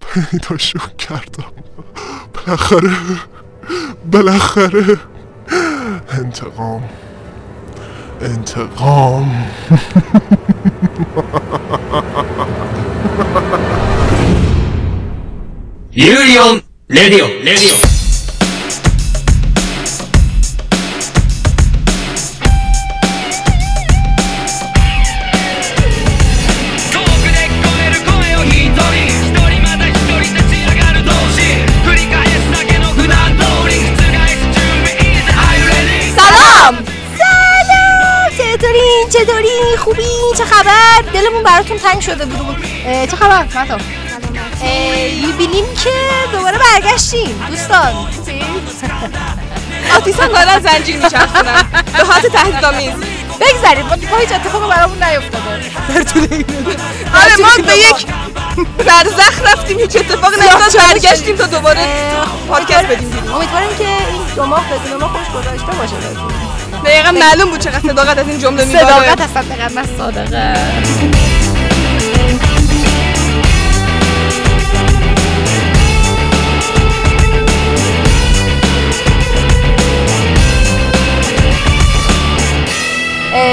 پیداشو کردم. بالاخره بالاخره. انتقام. انتقام. ユーリ شده بود چه خبر؟ متا می‌بینیم که دوباره برگشتیم. دوستان. آتیسان دارن زنجیر میچرخونن. به حالت تهدیدآمیز. بگذاریم ما هیچ اتفاقی برامون نیفتاده؟ در طول این آره ما به یک برزخ رفتیم. هیچ اتفاقی نیفتاد. برگشتیم تا دوباره پادکست بدیم بیرون. امیدواریم که این دو ماه بدون ما خوش گذاشته باشه. دقیقا معلوم بود چقدر صداقت از این جمله صداقت میباره هستن دقیقا نه صادقه.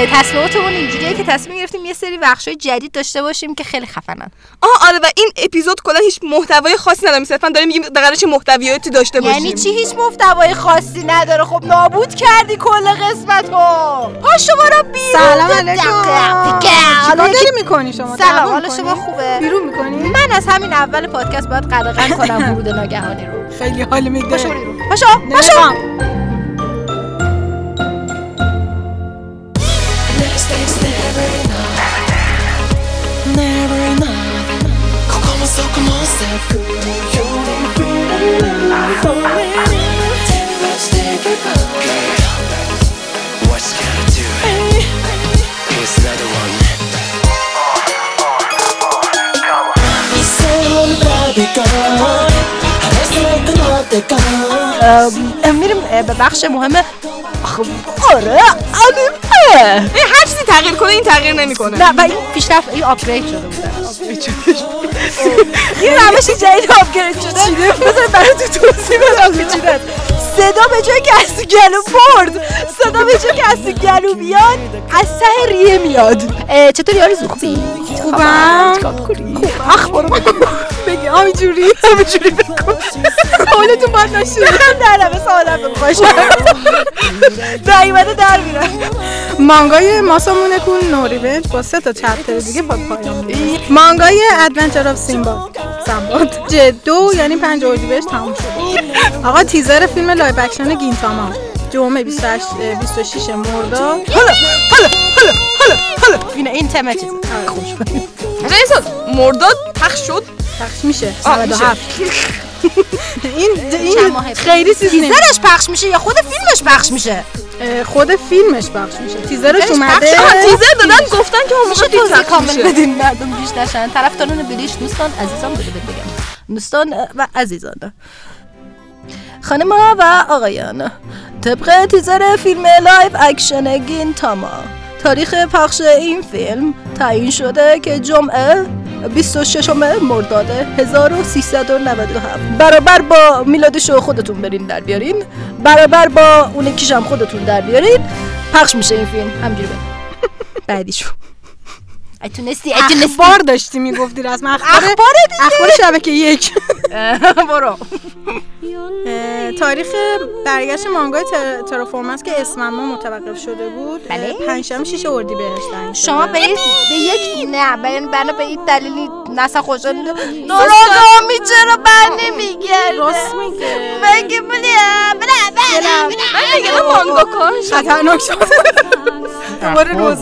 تصمیماتمون اینجوریه که تصمیم گرفتیم یه سری بخشای جدید داشته باشیم که خیلی خفنن. آه آره و این اپیزود کلا هیچ محتوای خاصی نداره صرفا داریم میگیم در چه محتویاتی داشته باشیم. یعنی چی هیچ محتوای خاصی نداره؟ خب نابود کردی کل قسمت رو. پاشو برو بیرون سلام علیکم. داری می‌کنی شما؟ سلام حالا؟ شما خوبه؟ بیرون می‌کنی؟ من از همین اول پادکست باید قدغن کنم ورود ناگهانی رو. خیلی حال میده پاشو پاشو امير ببخشه مهمه مهم آره آره این هر چیزی تغییر کنه این تغییر نمی‌کنه. نه و این پیشرفت این آپگرید شده شده این روش جدید آپگرید شده. بذار برای تو توضیح بدم پیچیده صدا به جای که از گلو برد صدا به جای که از گلو بیاد از ته ریه میاد. اه، چطوری آرزو؟ خوبی؟ خوبم. می‌کنی؟ اخبارو بگو. بگی همینجوری. همینجوری بگو. حالتون باید نشون در نمه سعادت بخواشم نیومده در میرم مانگای ماسامونه کون نوریبت با سه تا چپتر دیگه با پایان. مانگای ادونچر آف سیمباد سمباد جد دو یعنی پنج اردیبهشت تموم شد آقا تیزر فیلم لایو اکشن گینتاما جمعه 28 اه، 26 مرداد حالا حالا حالا حالا حالا این این تمه چیز ریسان مرداد پخش شد پخش میشه. 97 این این خیلی چیز نیست. تیزرش پخش میشه یا خود فیلمش پخش میشه؟ خود فیلمش پخش میشه. تیزرش اومده. تیزر دادن گفتن که اون موقع پخش کامل میشه. بدین مردم بیش نشن. طرفداران بلیش دوستان عزیزان بده بگم دوستان و عزیزان. خانم و آقایان. طبق تیزر فیلم live action گینتاما تاریخ پخش این فیلم تعیین شده که جمعه 26 مرداد 1397 برابر با میلاد شو خودتون برین در بیارین. برابر با اون یکیش هم خودتون در بیارین. پخش میشه این فیلم. همجوری بریم. بعدیشو ای تونستی ای تونستی اخبار داشتی می‌گفتی رسم اخبار اخبار دیگه. اخبار شبکه یک. برو. تاریخ برگشت مانگای تر... ترافورمنس که اسم ما متوقف شده بود بله. پنجشنبه شیش اردیبهشت تعیین شده. شما به یک به یک نه بنا به این دلیلی نسا خوشحال ناراگامی چرا بر نمیگه راست میگه. مگه بله بله بله من دیگه مانگا شد. خطرناک شد. دوباره روز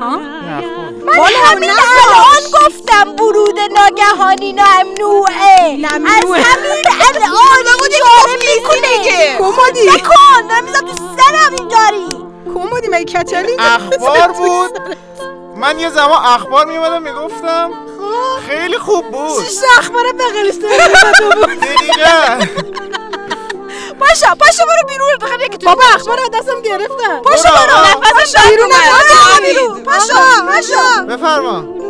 ها؟ من همین الان گفتم برود ناگهانی ممنوعه ممنوعه. از همین الان چاره می‌کنه کمدی؟ نکن نمیزم تو سرم اینجوری. کمدی مگه کچلی؟ اخبار بود. من یه زمان اخبار میومدم می‌گفتم خیلی خوب بود. اخبار بغلش دقیقا. پاشا پاشا برو بیرون. بخاطر یکی تو بابا اخبار دستم گرفتن. پاشا برو. نفس شاد بیرون اومد. بیرون. پاشا پاشا بفرما.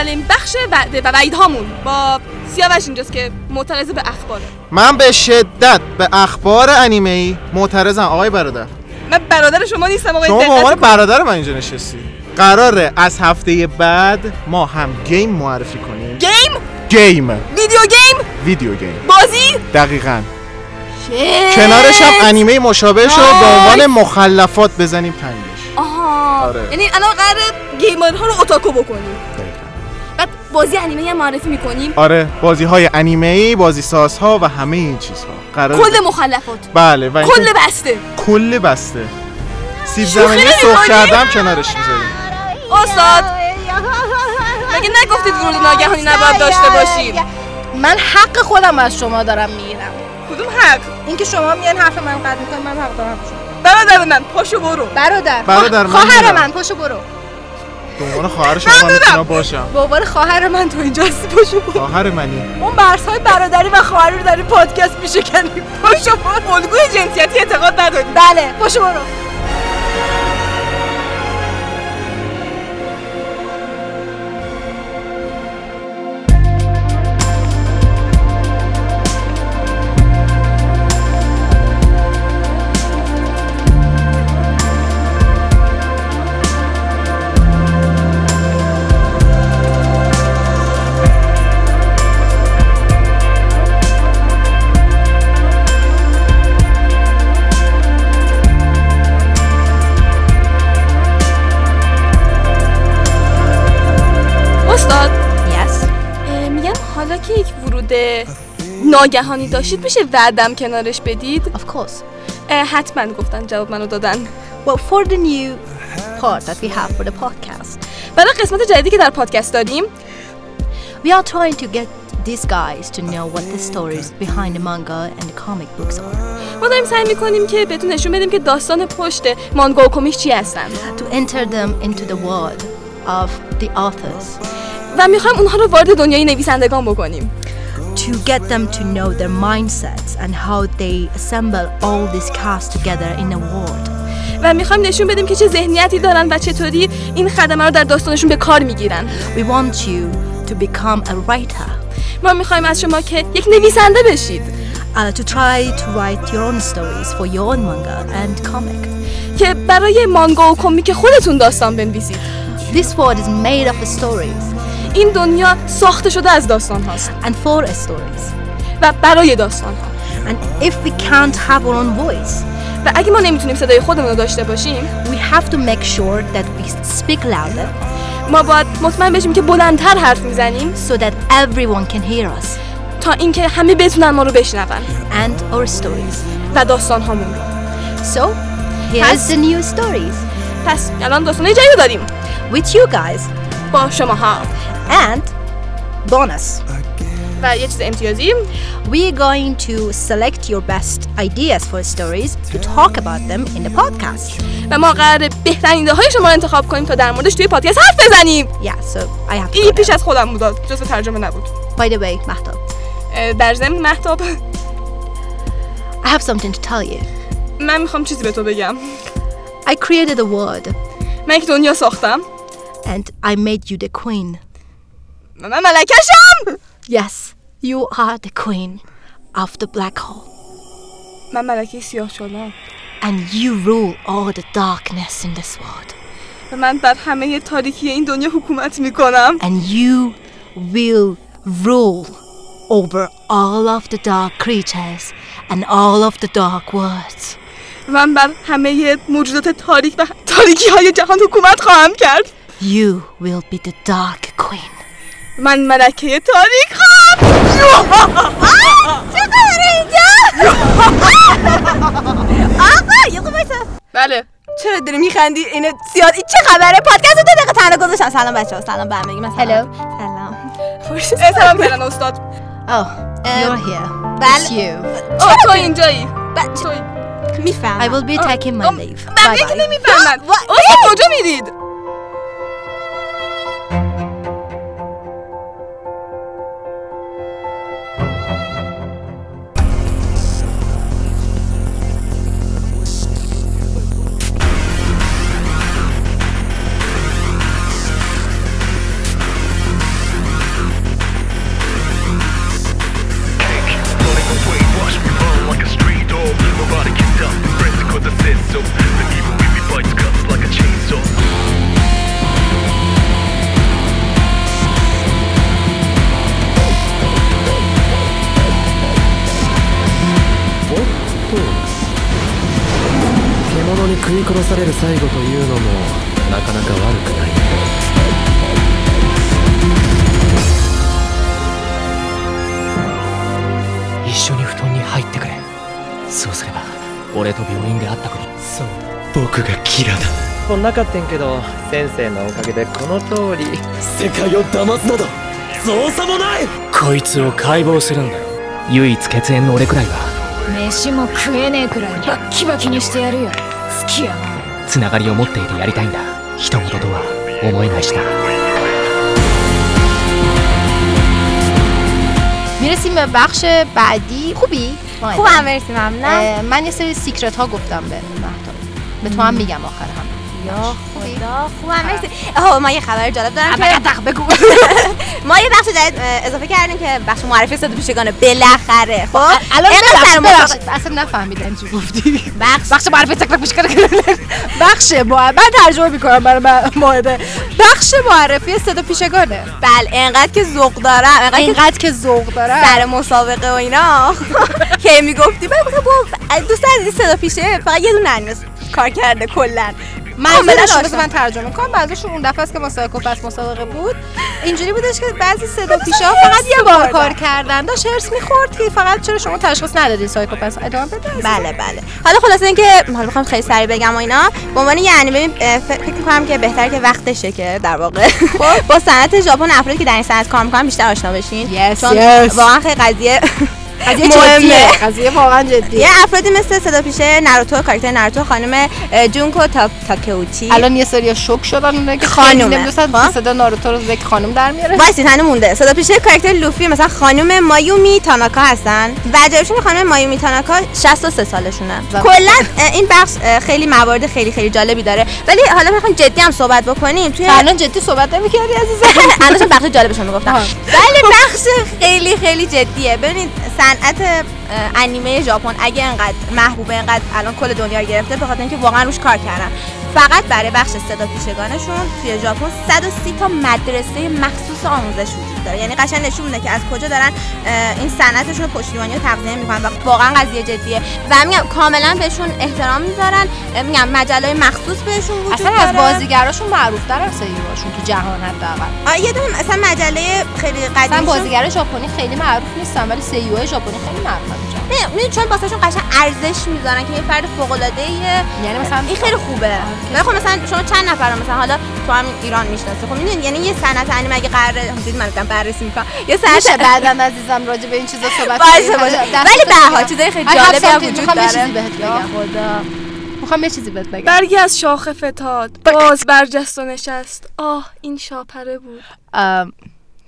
اولین بخش وعده و وعید هامون با سیاوش اینجاست که معترض به اخباره. من به شدت به اخبار انیمه ای معترضم آقای برادر. من برادر شما نیستم آقای شما عنوان. برادر من اینجا نشستی. قراره از هفته بعد ما هم game معرفی کنیم. game؟ game. video game؟ video game. بازی؟ دقیقا. shit. کنارش هم انیمه مشابه شد به. عنوان مخلفات بزنیم تنگش. آها. آره. یعنی الان قراره گیمرها رو اوتاکو بکنیم. بازی انیمه هم معرفی می‌کنیم. آره بازی های انیمه ای بازی سازها و همه این چیزها. قرار کل مخلفات. بله و کل بسته. کل بسته. سیب زمینی؟ سرخ کردم کنارش می‌ذاریم. استاد. مگه نگفتید ورود ناگهانی نباید داشته باشیم؟ من حق خودم از شما دارم می‌گیرم. کدوم حق؟ اینکه شما میان حرف من قطع می‌کنین من حق دارم شما. برادر من پاشو برو. برادر. برادر من خواهر. من پاشو برو. به عنوان خواهر شما می‌تونم باشم. به عنوان خواهر من تو اینجا هستی پاشو برو خواهر منی. اون مرز های برادری و خواهری رو در این پادکست میشکنیم پاشو برو الگوی جنسیتی اعتقاد نداری. بله پاشو برو ناگهانی داشتید میشه وعدم کنارش بدید؟ Of course. حتما گفتن جواب منو دادن. Well for the new part that we have for the podcast. برای قسمت جدیدی که در پادکست داریم we are trying to get these guys to know what the stories behind the manga and the comic books are. ما داریم سعی می‌کنیم که بهتون نشون بدیم که داستان پشت مانگا و کمیک چی هستن. To enter them into the world of the authors. و می‌خوایم اونها رو وارد دنیای نویسندگان بکنیم. to get them to know their mindsets and how they assemble all this cast together in a world. و میخوایم نشون بدیم که چه ذهنیتی دارن و چطوری این خدمه رو در داستانشون به کار میگیرن We want you to become a writer, ما میخوایم از شما که یک نویسنده بشید uh, to try to write your own stories for your own manga and comic. که برای مانگا و کمیک خودتون داستان بنویسید This world is made of stories این دنیا ساخته شده از داستان هاست. And for stories. و برای داستان ها. And if we can't have our own voice, و اگه ما نمی‌تونیم صدای خودمون رو داشته باشیم we have to make sure that we speak louder ما باید مطمئن بشیم که بلندتر حرف می‌زنیم so that everyone can hear us تا اینکه همه بتونن ما رو بشنون and our stories. و داستان هامون رو. So, here's the new stories. پس الان داستان رو داریم. With you guys. با شما ها and bonus. و یه چیز امتیازی We're going to select your best ideas for stories to talk about them in the podcast. و ما قرار بهترین ایده های شما رو انتخاب کنیم تا در موردش توی پادکست حرف بزنیم Yeah, so I have to. این go پیش now. از خودم بود جزو ترجمه نبود By the way, Mahtab, اه، در ضمن محتاب I have something to tell you. من میخوام چیزی به تو بگم I created a world من یک دنیا ساختم and I made you the queen. و من ملکشم Yes, you are the queen of the black hole. من ملکه سیاه شدم And you rule all the darkness in this world. و من بر همه تاریکی این دنیا حکومت میکنم And you will rule over all of the dark creatures and all of the dark worlds. من بر همه موجودات تاریک و تاریکی های جهان حکومت خواهم کرد You will be the dark queen. من ملکه تاریک خواهم بله. چرا داری میخندی؟ اینو زیاد این چه خبره؟ پادکست دو دقیقه تنها گذاشتم. سلام بچه ها سلام به همگی. من سلام. سلام سلام فعلا استاد. Oh, you're here. بله. It's you. آه تو اینجایی؟ توی میفهم I will be taking my leave. Bye بقیه که bye. نمی‌فهمن. استاد کجا میرید؟ ラだこんなかってんけど先生のおかげでこの通り世界を騙すなど造作もないこいつを解剖するんだよ唯一血縁の俺くらいは飯も食えねえくらいバッキバキにしてやるよ好きやなつながりを持っていてやりたいんだ人事とは思えないしな میرسیم به بخش بعدی خوبی؟ خوبم مرسی ممنونم اه، من یه سری سیکرت ها گفتم به مهتا به تو هم میگم آخر هم یا خدا خوبم مرسی. آها ما یه خبر جالب دارم که بگو. ما یه بخش جدید اضافه کردیم که بخش معرفی صد پیشگانه بالاخره. خب الان مسابقه- ببخشید، اصلا نفهمیدم چی گفتی. بخش بخش معرفی تکنیک پیش بخش من ترجمه می‌کنم برای ماهده بخش معرفی صدا پیشگانه. بله انقدر که ذوق دارم انقدر که اینقدر که ذوق داره سر مسابقه و اینا. که می‌گفتی من گفتم با دوست عزیز صدا پیشه فقط یه دونه کار کرده کلا. منظورشون آشنا. بذار من ترجمه کنم. بعضیشون اون دفعه است که ما سایکوپس مسابقه بود. اینجوری بودش که بعضی صدا پیشه ها فقط یه بار کار کردن. داشت هرس می‌خورد که فقط چرا شما تشخیص ندادین سایکوپس ادامه بده بله بله. حالا خلاصه اینکه حالا می‌خوام خیلی سریع بگم و اینا. به عنوان یه انیمه اه، ف- فکر می‌کنم که بهتره که وقتشه که در واقع. با صنعت ژاپن افرادی که در این صنعت کار می‌کنن بیشتر آشنا بشین. چون. واقعا خیلی قضیه قضیه مهمه. جدیه. قضیه واقعا جدیه. یه افرادی مثل صدا پیشه ناروتو کاراکتر ناروتو خانم جونکو تا الان یه سری شوک شدن اونایی که. نمی‌دونستن خب؟ صدا ناروتو رو یک خانم در میاره. وایسید هنو مونده. صدا پیشه کاراکتر لوفی مثلا خانم مایومی تاناکا هستن. و جایشون خانم مایومی تاناکا 63 سالشونه. کلا این بخش خیلی موارد خیلی خیلی جالبی داره. ولی حالا می‌خوام جدی هم صحبت بکنیم. توی الان جدی صحبت نمی‌کردی عزیزم؟ الان بخش جالبشون می‌گفتم. ولی بخش خیلی خیلی جدیه. ببینید صنعت انیمه ژاپن اگه انقدر محبوبه انقدر الان کل دنیا گرفته به خاطر اینکه واقعا روش کار کردن. فقط برای بخش صدا پیشگانشون توی ژاپن 130 تا مدرسه مخصوص آموزش وجود داره. یعنی قشنگ نشون میده که از کجا دارن این صنعتشون رو پشتیبانی و تغذیه می‌کنن و واقعا قضیه جدیه. و میگم کاملا بهشون احترام می‌ذارن. میگم مجله مخصوص بهشون وجود اصلا از. بازیگراشون معروف تر از تو جهان حداقل. یه دونه مثلا مجله خیلی قدیمی بازیگر ژاپنی خیلی معروف نیستن ولی سیو ژاپنی خیلی جهان. نه چون واسهشون قشنگ ارزش می‌ذارن که یه فرد فوق العاده یعنی مثلا این خیلی خوبه. ولی خب مثلا شما چند نفر مثلا حالا تو هم ایران می‌شناسه خب می‌دونی یعنی یه صنعت انیمه اگه قراره دیدی من دارم بررسی می‌کنم یه صنعت بعدم عزیزم راجع به این چیزا صحبت باشه کنیم؟ باشه. ولی به هر. چیزای خیلی something. وجود داره. چیزی بهت یا بگم خدا. می‌خوام یه چیزی بهت بگم. برگی از شاخ فتاد. باز برجست و نشست. آه این شاپره بود. ام،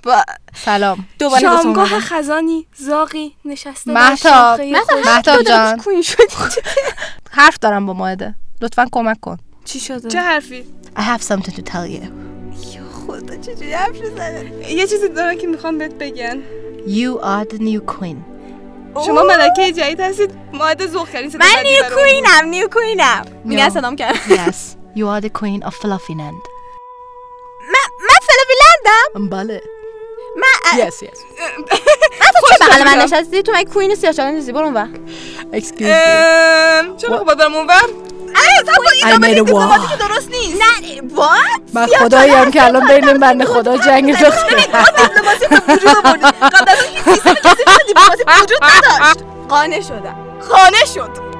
با- سلام. دوباره شامگاه. خزانی زاغی نشسته خود مهتاب. جان. حرف دارم با ماهده لطفا کمک کن. چی شده؟ چه حرفی؟ I have something to tell you. خدا چجوری حرف می‌زنه یه چیزی دارن که می‌خوام بهت بگن You are the new queen. شما ملکه جدید هستید. ماده ذوق کردین من نیو. کوینم نیو کوینم میگن No. صدام کردم Yes. You are the queen of Fluffyland من من فلافیلندم بله. من Yes yes. من تو بغل من نشستی تو من کوین سیاه نیستی؟ برو اون Excuse me. ام، چرا خب برم اونور I made a wall که درست نیست. نه وات من خداییم که الان بین من خدا جنگ انداخته دیپلماسی به وجود آوردید قبل از اون سیستم کسی به دیپلماسی وجود نداشت. قانع شدم. خانه شد.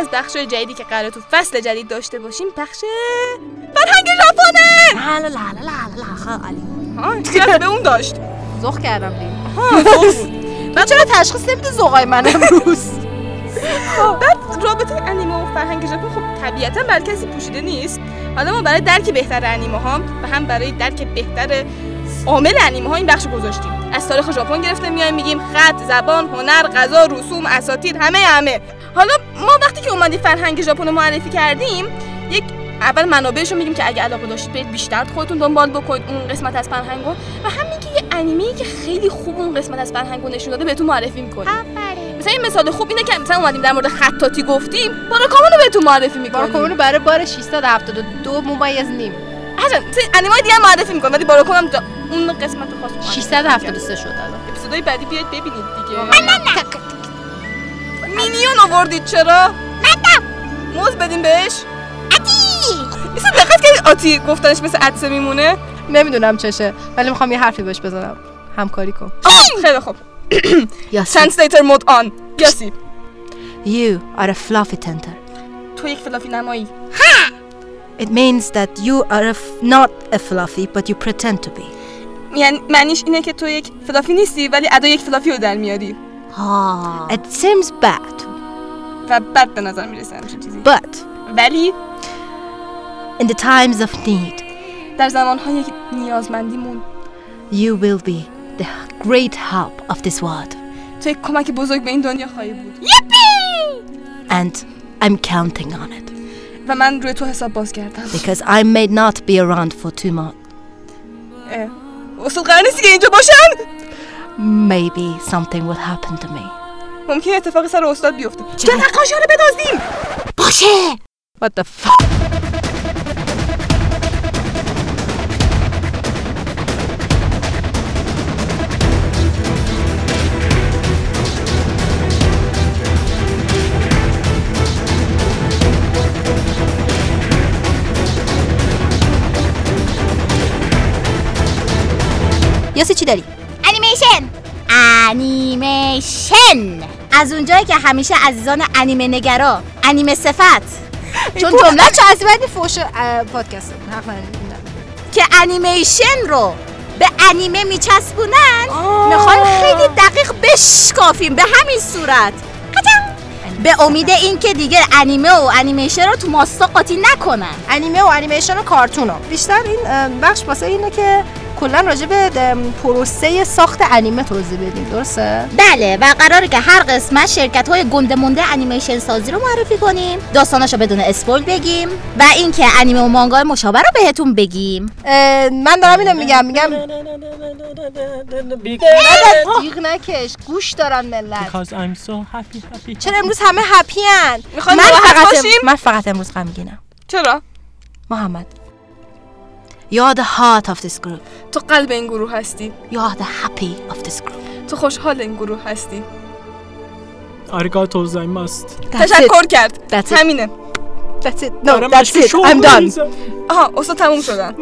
از بخش جدیدی که قرار تو فصل جدید داشته باشیم بخش فرهنگ ژاپنه! لا لا لا لا لا لا خالی ها چیزی به اون داشت. زخ کردم دیگه ها. چرا تشخیص نمیده زغای من امروز؟ بعد رابطه انیمه و فرهنگ ژاپن خب طبیعتا بر کسی پوشیده نیست. حالا ما برای درک بهتر انیمه ها و هم برای درک بهتر عامل انیمه ها این بخش گذاشتیم. از تاریخ ژاپن گرفته میایم میگیم خط زبان هنر غذا رسوم اساتید همه همه. حالا ما وقتی که اومدیم فرهنگ ژاپن رو معرفی کردیم یک اول منابعش رو میگیم که اگه علاقه داشتید برید بیشتر خودتون دنبال بکنید اون قسمت از فرهنگ رو. و همین که یه انیمه که خیلی خوب اون قسمت از فرهنگ رو نشون داده بهتون معرفی می‌کنیم. مثلا این مثال خوب اینه که مثلا اومدیم در مورد خطاطی گفتیم باراکامون رو بهتون معرفی می‌کنیم. باراکامون برای بار 672 ممیز نیم. هرچند انیمه دیگه هم معرفی می‌کنم ولی باراکام هم اون قسمت خاص رو معرفی 673 شد الان. اپیزودهای بعدی بیاید ببینید دیگه. مینیون آوردید چرا؟ موز بدیم بهش میشه دقت کردید آتی گفتنش مثل عطسه میمونه نمی‌دونم چشه ولی می‌خوام یه حرفی بهش بزنم همکاری کن خیلی خوب translator mode on یاسی You are a fluffy pretender. تو یک fluffy نمایی It means that you are a f- not a fluffy but you pretend to be. یعنی معنیش اینه که تو یک fluffy نیستی ولی ادا یک fluffy رو در میاری It seems bad. و بد به نظر می‌رسه همچین چیزی but ولی in the times of need در زمانهای نیازمندیمون you will be the great help of this world. تو یک کمک بزرگ به این دنیا خواهی بود and I'm counting on it. و من روی تو حساب باز کردم because I may not be around for too much اه. اصلا قرار نیستی که اینجا باشن maybe something will happen to me. ممکنه اتفاق سر استاد بیفته. چه؟ نقاشی رو بدزدیم! باشه! What the fuck یاسی چی داری؟ انیمیشن انیمیشن از اونجایی که همیشه عزیزان انیمه نگرا انیمه صفت. چون جمله چه از بدی فوش پادکست. که انیمیشن رو به انیمه میچسبونن می‌خوایم خیلی دقیق بشکافیم به همین صورت. به امید اینکه دیگه انیمه و انیمیشن رو تو ماستا قاطی نکنن. انیمه و انیمیشن و کارتون ها. بیشتر این بخش واسه اینه که کلا راجع به پروسه ساخت انیمه توضیح بدیم درسته؟ بله و قراره که هر قسمت شرکت های گنده مونده انیمیشن سازی رو معرفی کنیم. داستاناشو بدون اسپویل بگیم. و اینکه انیمه و مانگا مشابه رو بهتون بگیم. من دارم اینو میگم میگم جیغ نکش گوش دارن ملت. Because I'm so happy, happy. چرا امروز همه هپی ان من فقط؟ من فقط امروز غمگینم. چرا؟ محمد. You're the heart of this group تو قلب این گروه هستی You're the happy of this group تو خوشحال این گروه هستی Arigato gozaimasu. That's تشکر it. کرد That's it. همینه That's it No that's it I'm done. آها استاد تموم شدن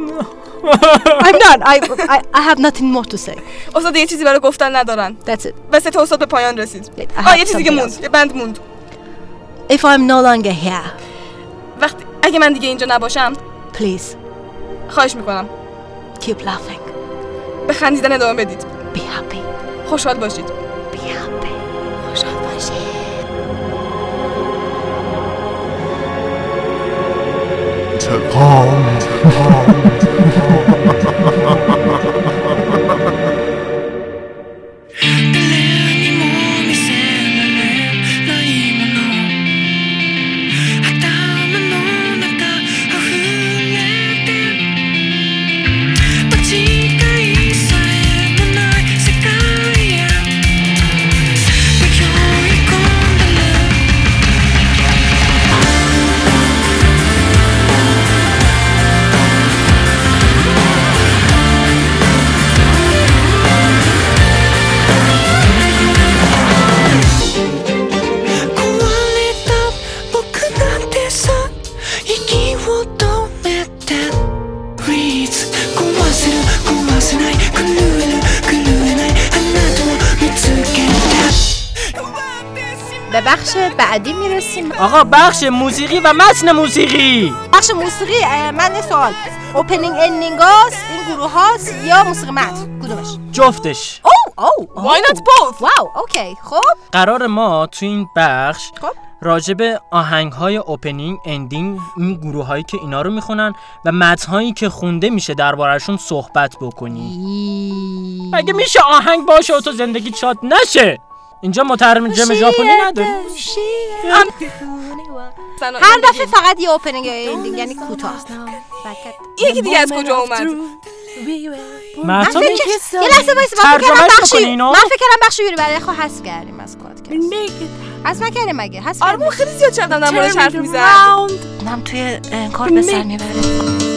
I'm not I, I, I have nothing more to say استاد یه چیزی برای گفتن ندارن That's it و ست استاد به پایان رسید آه یه چیزی که موند. یه بند موند If I'm no longer here وقتی اگه من دیگه اینجا نباشم Please خواهش می‌کنم. Keep laughing. به خندیدن ادامه بدید. Be happy. خوشحال باشید. Be happy. خوشحال باشید. به بعدی می‌رسیم. آقا بخش موسیقی و متن موسیقی. بخش موسیقی من یه سوال. opening ending هاست؟ این گروه هاست یا موسیقی متن؟ کدومش؟ جفتش. او او Why not both? wow okay خب. قرار ما تو این بخش خب. راجب آهنگ های opening ending این گروه هایی که اینا رو می‌خونن و متن هایی که خونده میشه دربارهشون صحبت بکنی مگه میشه آهنگ باشه و تو زندگی شاد نشه؟ اینجا مترجم ژاپنی نداری هر دفعه فقط یه اوپنینگ یعنی کوتاه. یکی دیگه از کجا اومد؟ من فکر یه لحظه وایس من فکر کردم ترجمهش بخش بکنی اینو؟ من فکر کردم بخش یوری برای خود حذف کردیم از کادکست حذف نکردیم مگه حذف آرمون کردیم. خیلی زیاد شب در موردش حرف می‌زد. اونم توی کار به سر می‌بره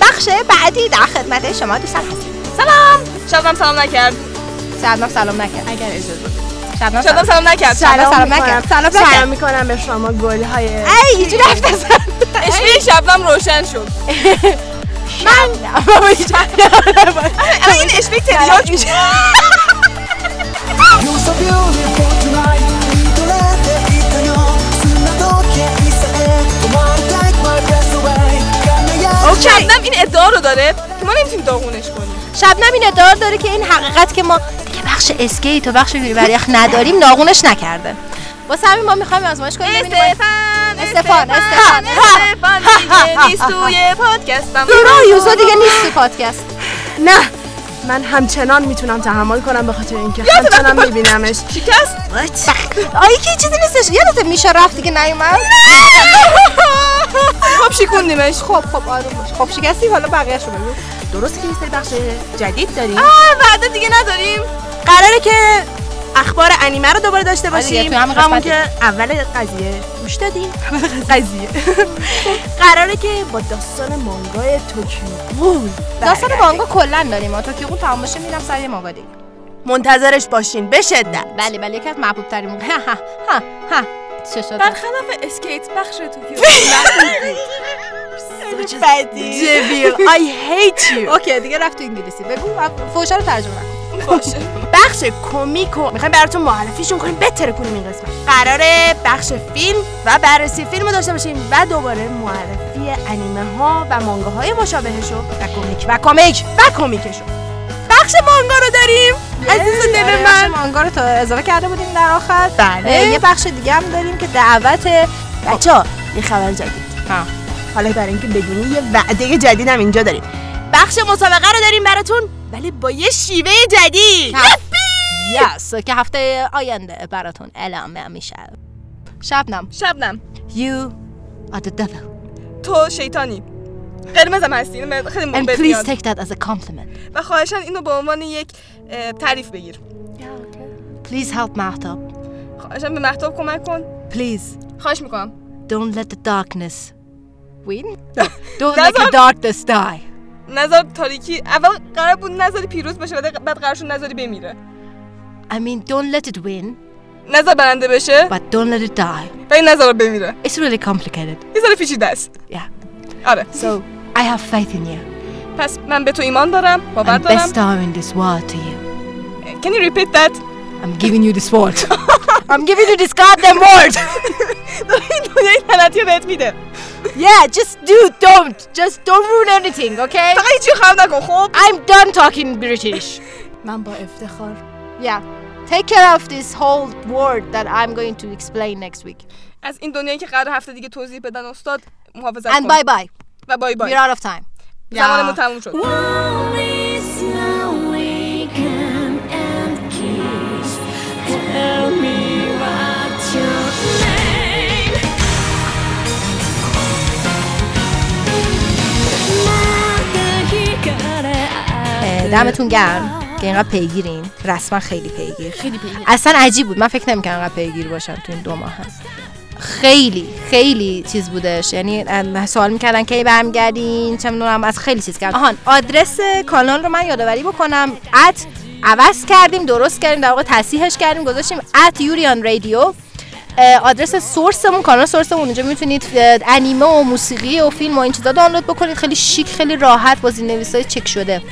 بخش بعدی در خدمت شما دوستان هستیم. سلام! شبنم سلام نکرد. شبنم سلام نکرد. اگر اجازه شبنم شبنم سلام. سلام نکرد. سلام سلام نکرد. سلام سلام نکرد. می‌کنم به شما گل های ای حرف نزن. اشوی شبنم روشن شد. من این اشوی تریاک بود داره؟ که ما نمی‌تونیم داغونش کنیم. شبنم این ادعا داره که این حقیقت که ما دیگه بخش اسکیت و بخش بریخ نداریم ناغونش نکرده. واسه همین ما می‌خوایم آزمایش کنیم استفان استفان استفان استفان. دیگه نیست توی پادکستم. دورا یوزو دیگه نیست تو پادکست. نه. من همچنان می‌تونم تحمل کنم به خاطر اینکه همچنان میبینمش. شکست؟ آیه که چیزی نیستش. یادت میشه رفت دیگه نیومد؟ خب شکوندیمش. خب خب آروم باش. خب شکستی. حالا بقیه‌شو بگو. درسته که یه سری بخش جدید داریم. آه بعد دیگه نداریم. قراره که اخبار انیمه رو دوباره داشته آره باشیم همون که اول قضیه گوش دادیم. قضیه. قراره که با داستان مانگای توکیو داستان. مانگا کلا داریم ما تو که اون تمام بشه میرم سر یه مانگا دیگه منتظرش باشین به شدت. بله بله یکی از محبوب ترین مانگا. ها ها ها چه شد برخلاف اسکیت بخش توکیو بدی. جویل. I hate you. okay دیگه رفت تو انگلیسی. بگو فوشا رو ترجمه نکن. باشه. بخش کمیکو می‌خوایم براتون معرفیشون کنیم. بهتره کنیم این قسمت. قراره بخش فیلم و بررسی فیلم رو داشته باشیم و دوباره معرفی انیمه ها و مانگا های مشابهشو و کمیک. و کمیک. و کمیکشو. بخش مانگا رو داریم. عزیز دل من. مانگا رو تا اضافه کرده بودیم در آخر. بله. یه بخش دیگه هم داریم که دعوت بچه ها یه خبر جدید. ها. حالا برای اینکه بدونی یه وعده جدید هم اینجا داریم. بخش مسابقه رو داریم براتون. ولی با یه شیوه جدید. یس که هفته آینده براتون اعلام میشه. شبنم. شبنم. You are the devil. تو شیطانی. قرمزم هستی اینو خیلی and please take that as a compliment. و خواهشان اینو به عنوان یک تعریف بگیر. Please help Mahtab خواهشان به محتاب کمک کن. Please. خواهش می‌کنم. Don't let the darkness win. Don't let the darkness die. نظر تاریکی اول قرار بود نظری پیروز بشه بعد بعد قرار شد نظری بمیره I mean, don't let it win, نظر برنده بشه but don't let it die. و این نظر بمیره It's really complicated. یه ذره پیچیده است Yeah. آره So, I have faith in you. پس من به تو ایمان دارم باور And best دارم time in this war to you. Can you repeat that I'm giving you this word. I'm giving you this goddamn word. این دنیای لعنتی رو بهت میده Yeah, just do, don't. Just don't ruin anything, okay? فقط هیچی خراب نکن خب I'm done talking British. من با افتخار. Yeah. Take care of this whole word that I'm going to explain next week. از این دنیایی که قرار هفته دیگه توضیح بدن استاد محافظت And کن bye bye. و بای بای We're out of time. زمانمون تموم شد دمتون گرم که اینقدر پیگیرین. رسما خیلی پیگیر. خیلی پیگیر. اصلا عجیب بود. من فکر نمی‌کردم اینقدر پیگیر باشم تو این دو ماه. هست خیلی خیلی چیز بودش. یعنی سوال می‌کردن کی برمیگردین؟ چه می‌دونم. از خیلی چیز کردم آهان آدرس کانال رو من یادآوری بکنم. ات عوض کردیم درست کردیم در واقع تصحیحش کردیم گذاشتیم ات یوریان رادیو. آدرس سورسمون کانال سورسمون. اونجا می‌تونید انیمه و موسیقی و فیلم و این چیزا دانلود بکنید. خیلی شیک خیلی راحت با زیرنویس های چک شده.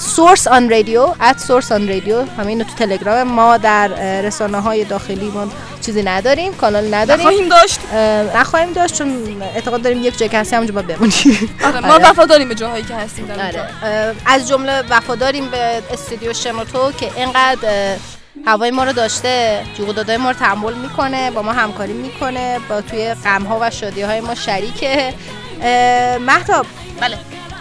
سورس آن رادیو ات سورس آن رادیو همه اینو تو تلگرام ما در رسانه های داخلی ما چیزی نداریم کانال نداریم. نخواهیم داشت. اه، نخواهیم داشت چون اعتقاد داریم یک جای که هستی همونجا باید بمونیم. آره ما وفاداریم به جاهایی که هستیم. آره. از جمله وفاداریم به استودیو شنوتو که اینقدر هوای ما رو داشته. جوق دادای ما رو تحمل می‌کنه با ما همکاری می‌کنه با توی غم ها و شادی های ما شریکه. اه، مهتاب. بله.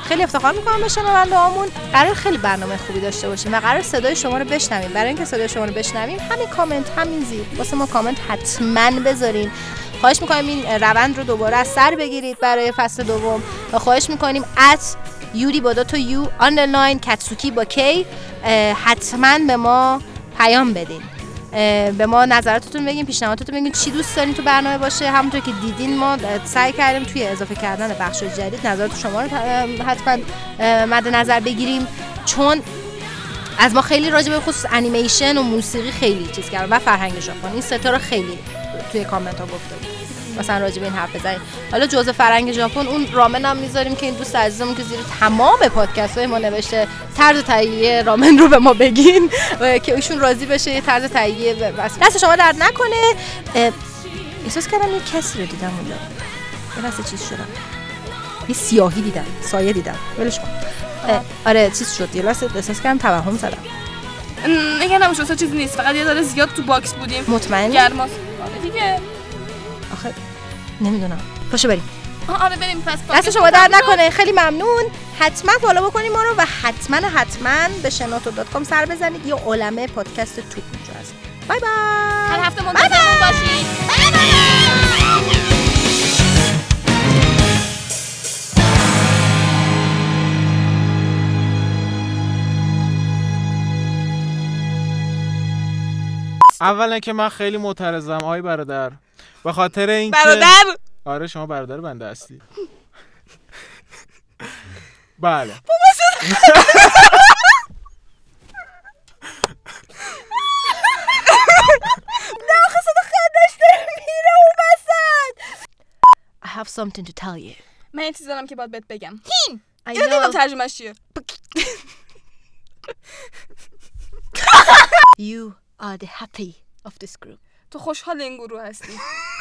خیلی افتخار می‌کنم به شنونده هامون قرار خیلی برنامه خوبی داشته باشیم و قرار صدای شما رو بشنویم. برای اینکه صدای شما رو بشنویم همین کامنت همین زیر. واسه ما کامنت حتما بذارین. خواهش می‌کنیم این روند رو دوباره از سر بگیرید برای فصل دوم و خواهش می‌کنیم at یوری با تا U underline کتسوکی با K حتما به ما پیام بدین. به ما نظراتتون بگین پیشنهاداتتون بگین. چی دوست دارین تو برنامه باشه؟ همونطور که دیدین ما سعی کردیم توی اضافه کردن بخش جدید نظرات شما رو حتما مد نظر بگیریم. چون از ما خیلی راجع به خصوص انیمیشن و موسیقی خیلی چیز کردن و فرهنگ ژاپن این ستا رو خیلی توی کامنت ها گفته مثلا راجع به این حرف بزنیم. حالا جزء فرهنگ ژاپن اون رامن هم می‌ذاریم که این دوست عزیزمون که زیر تمام پادکست های ما نوشته طرز تهیه رامن رو به ما بگین که ایشون راضی بشه یه طرز تهیه دست شما درد نکنه. احساس کردم یه کسی رو دیدم اونجا. یه لحظه چیز شدم. یه سیاهی دیدم سایه دیدم. ولش کن. آره چیز شد. یه لحظه احساس کردم توهم زدم. نگه اصلا چیزی نیست. فقط یه ذره زیاد تو box بودیم. مطمئنی؟ گرماست آره دیگه. آخه نمی‌دونم. پاشو بریم. آره بریم. پس دست شما در تموم شد. نکنه. خیلی ممنون. حتما follow بکنید ما رو و حتما حتما به شنوتو dot com سر بزنید. یه عالمه پادکست توپ اونجا هست. bye bye. هر هفته منتظرمون باشید اولا که من خیلی معترضم آقای برادر. به خاطر اینکه برادر؟ آره شما برادر بنده هستی بله. I have something to tell you. من یه چیز دارم که باید بهت بگم. هین! اینو نمی‌دونم ترجمهش چیه؟ You are the happy of this group. تو خوشحال این گروه هستی.